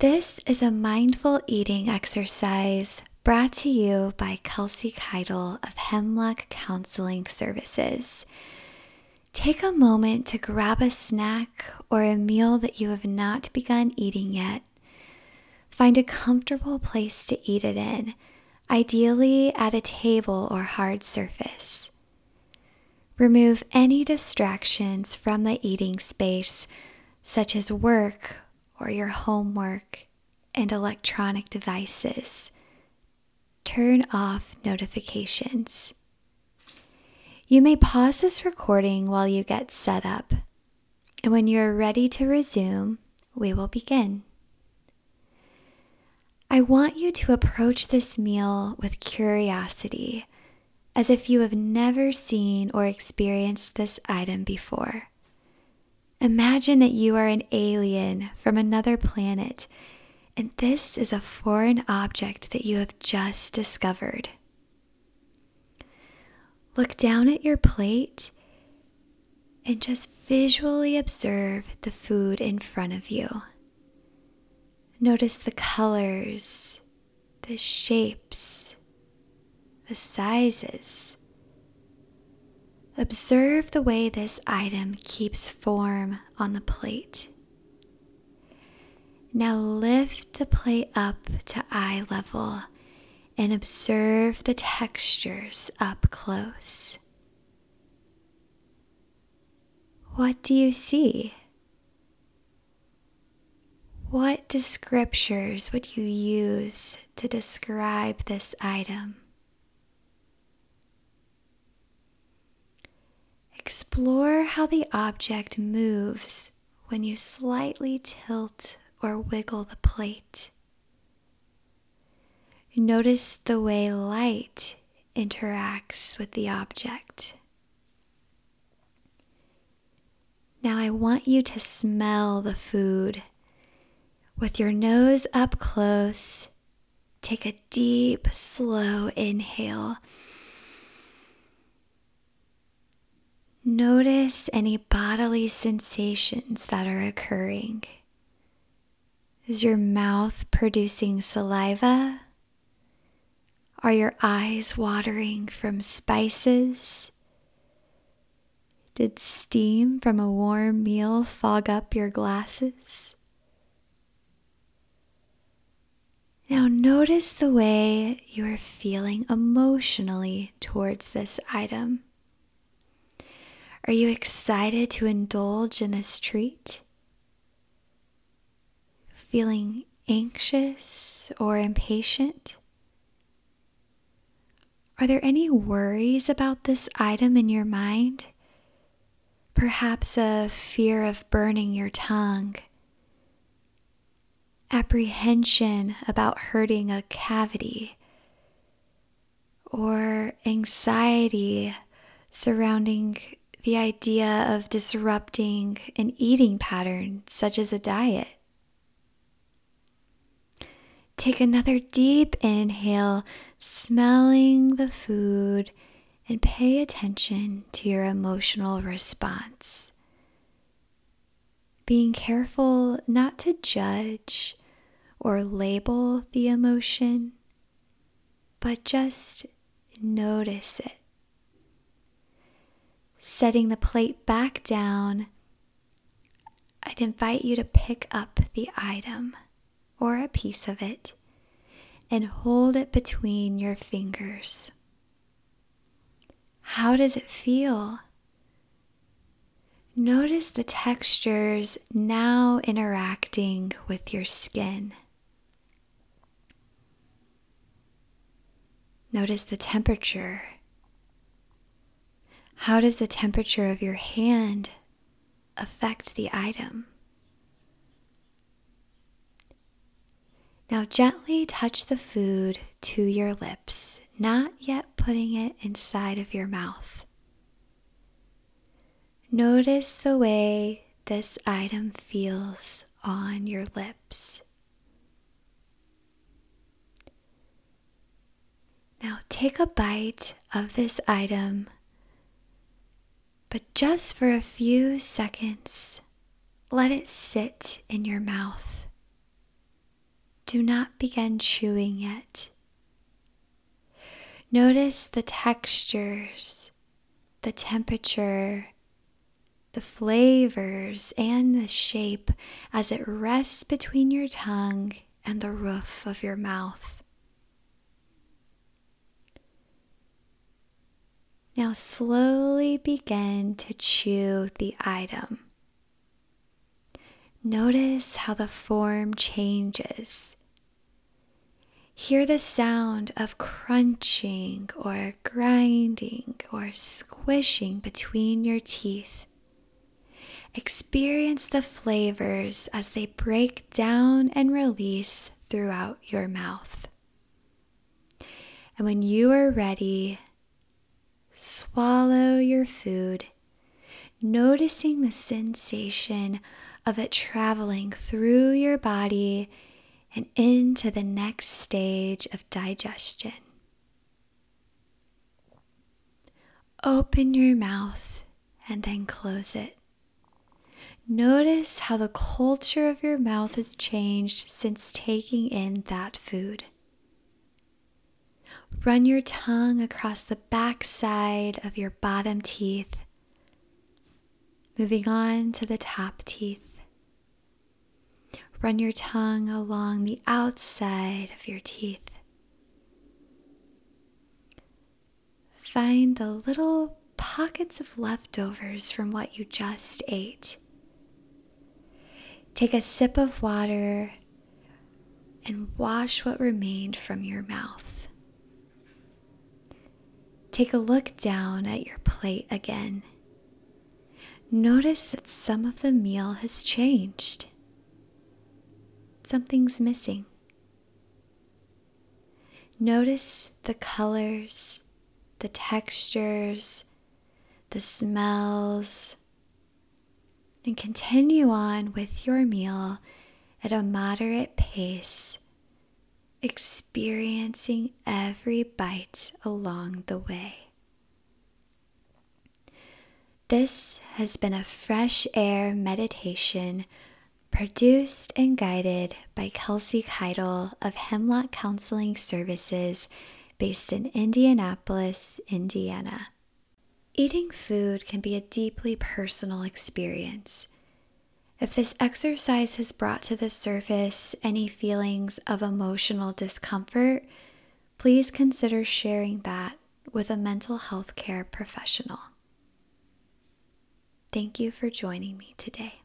This is a mindful eating exercise brought to you by Kelsey Keidel of Hemlock Counseling Services. Take a moment to grab a snack or a meal that you have not begun eating yet. Find a comfortable place to eat it in, ideally at a table or hard surface. Remove any distractions from the eating space, such as work or your homework and electronic devices. Turn off notifications. You may pause this recording while you get set up, and when you are ready to resume, we will begin. I want you to approach this meal with curiosity, as if you have never seen or experienced this item before. Imagine that you are an alien from another planet, and this is a foreign object that you have just discovered. Look down at your plate and just visually observe the food in front of you. Notice the colors, the shapes, the sizes. Observe the way this item keeps form on the plate. Now lift the plate up to eye level and observe the textures up close. What do you see? What descriptors would you use to describe this item? Explore how the object moves when you slightly tilt or wiggle the plate. Notice the way light interacts with the object. Now, I want you to smell the food. With your nose up close, take a deep, slow inhale Notice any bodily sensations that are occurring. Is your mouth producing saliva? Are your eyes watering from spices? Did steam from a warm meal fog up your glasses? Now notice the way you are feeling emotionally towards this item. Are you excited to indulge in this treat? Feeling anxious or impatient? Are there any worries about this item in your mind? Perhaps a fear of burning your tongue, apprehension about hurting a cavity, or anxiety surrounding the idea of disrupting an eating pattern, such as a diet. Take another deep inhale, smelling the food, and pay attention to your emotional response. Being careful not to judge or label the emotion, but just notice it setting the plate back down, I'd invite you to pick up the item or a piece of it and hold it between your fingers. How does it feel? Notice the textures now interacting with your skin. Notice the temperature how does the temperature of your hand affect the item? Now, gently touch the food to your lips, not yet putting it inside of your mouth. Notice the way this item feels on your lips. Now, take a bite of this item but just for a few seconds, let it sit in your mouth. do not begin chewing yet. Notice the textures, the temperature, the flavors, and the shape as it rests between your tongue and the roof of your mouth. Now, slowly begin to chew the item. Notice how the form changes. Hear the sound of crunching or grinding or squishing between your teeth. Experience the flavors as they break down and release throughout your mouth. And when you are ready, swallow your food, noticing the sensation of it traveling through your body and into the next stage of digestion. Open your mouth and then close it. Notice how the culture of your mouth has changed since taking in that food. Run your tongue across the back side of your bottom teeth, moving on to the top teeth. Run your tongue along the outside of your teeth. Find the little pockets of leftovers from what you just ate. Take a sip of water and wash what remained from your mouth. Take a look down at your plate again. Notice that some of the meal has changed something's missing. Notice the colors, the textures, the smells, and continue on with your meal at a moderate pace, experiencing every bite along the way. This has been a fresh air meditation produced and guided by Kelsey Keidel of Hemlock Counseling Services based in Indianapolis, Indiana. Eating food can be a deeply personal experience. If this exercise has brought to the surface any feelings of emotional discomfort, please consider sharing that with a mental health care professional. Thank you for joining me today.